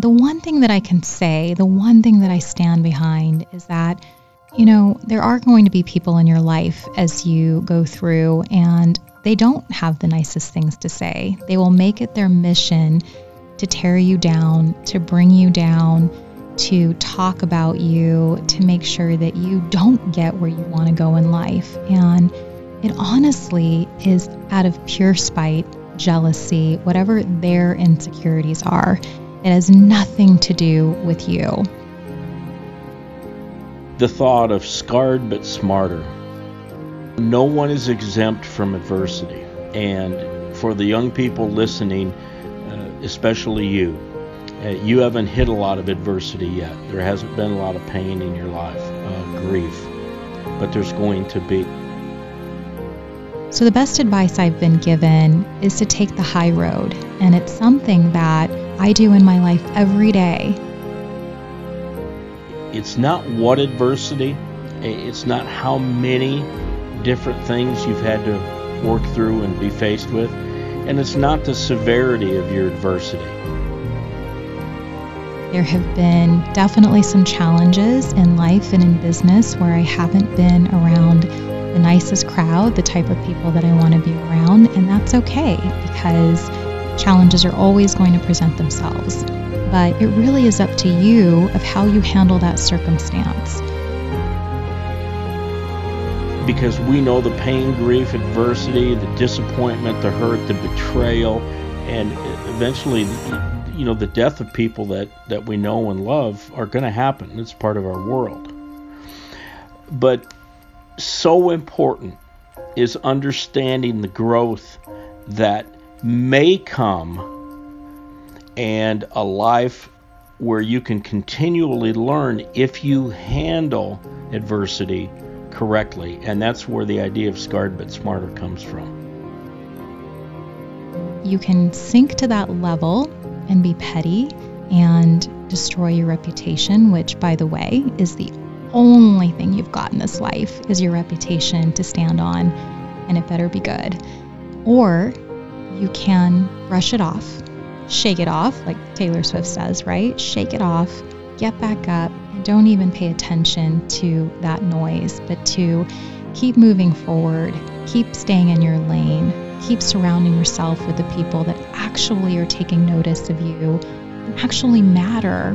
The one thing that I can say, the one thing that I stand behind is that, you know, there are going to be people in your life as you go through, and they don't have the nicest things to say. They will make it their mission to tear you down, to bring you down, to talk about you, to make sure that you don't get where you want to go in life. And it honestly is out of pure spite, jealousy, whatever their insecurities are. It has nothing to do with you. The thought of scarred but smarter. No one is exempt from adversity. And for the young people listening, uh, especially you, uh, you haven't hit a lot of adversity yet. There hasn't been a lot of pain in your life, uh, grief, but there's going to be. So, the best advice I've been given is to take the high road, and it's something that I do in my life every day. It's not what adversity, eh, it's not how many different things you've had to work through and be faced with, and it's not the severity of your adversity. There have been definitely some challenges in life and in business where I haven't been around the nicest crowd, the type of people that I want to be around, and that's okay because Challenges are always going to present themselves, but it really is up to you of how you handle that circumstance. Because we know the pain, grief, adversity, the disappointment, the hurt, the betrayal, and eventually, you know, the death of people that, that we know and love are going to happen. It's part of our world. But so important is understanding the growth that may come and a life where you can continually learn if you handle adversity correctly. And that's where the idea of scarred but smarter comes from. You can sink to that level and be petty and destroy your reputation, which, by the way, is the only thing you've got in this life is your reputation to stand on, and it better be good. Or you can brush it off, shake it off, like Taylor Swift says, right? Shake it off, get back up, and don't even pay attention to that noise, but to keep moving forward, keep staying in your lane, keep surrounding yourself with the people that actually are taking notice of you and actually matter.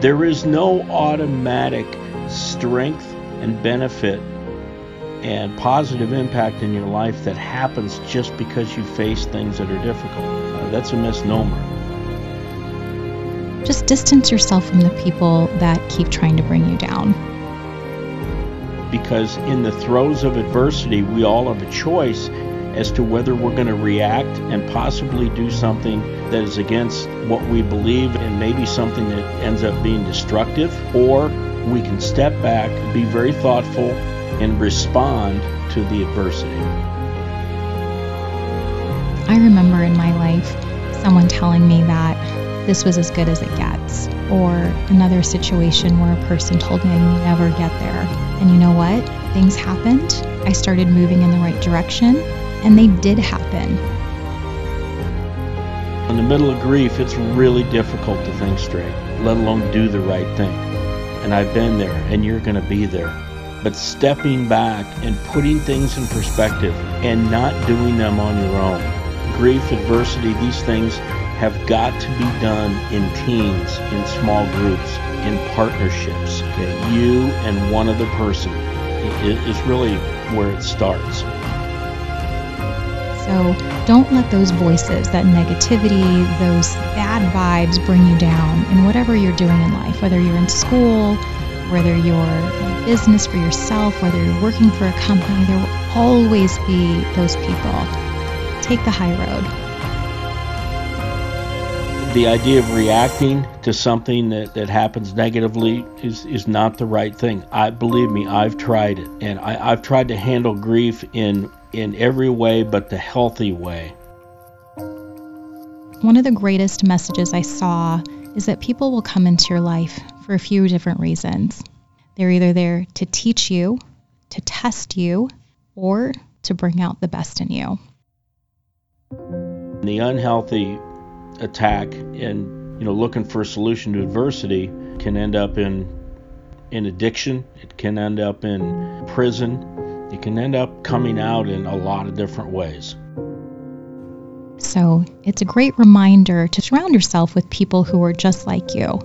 There is no automatic strength and benefit and positive impact in your life that happens just because you face things that are difficult. Uh, that's a misnomer. Just distance yourself from the people that keep trying to bring you down. Because in the throes of adversity, we all have a choice as to whether we're going to react and possibly do something that is against what we believe and maybe something that ends up being destructive, or we can step back, be very thoughtful, and respond to the adversity. I remember in my life someone telling me that this was as good as it gets, or another situation where a person told me I would never get there. And you know what? Things happened. I started moving in the right direction, and they did happen. In the middle of grief, it's really difficult to think straight, let alone do the right thing. And I've been there, and you're going to be there but stepping back and putting things in perspective and not doing them on your own. Grief, adversity, these things have got to be done in teams, in small groups, in partnerships. Okay? You and one other person is really where it starts. So don't let those voices, that negativity, those bad vibes bring you down in whatever you're doing in life, whether you're in school, whether you're in business for yourself, whether you're working for a company, there will always be those people. Take the high road. The idea of reacting to something that, that happens negatively is, is not the right thing. I believe me, I've tried it. And I, I've tried to handle grief in in every way but the healthy way. One of the greatest messages I saw is that people will come into your life for a few different reasons. They're either there to teach you, to test you, or to bring out the best in you. The unhealthy attack and you know looking for a solution to adversity can end up in in addiction. It can end up in prison. It can end up coming out in a lot of different ways. So it's a great reminder to surround yourself with people who are just like you,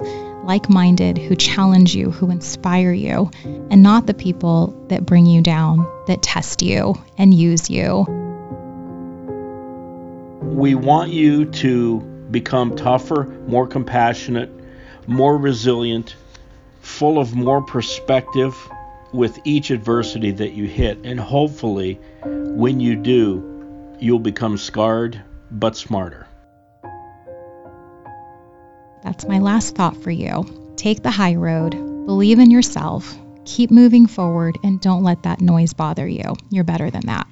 like minded, who challenge you, who inspire you, and not the people that bring you down, that test you and use you. We want you to become tougher, more compassionate, more resilient, full of more perspective with each adversity that you hit. And hopefully, when you do, you'll become scarred but smarter. That's my last thought for you. Take the high road, believe in yourself, keep moving forward, and don't let that noise bother you. You're better than that.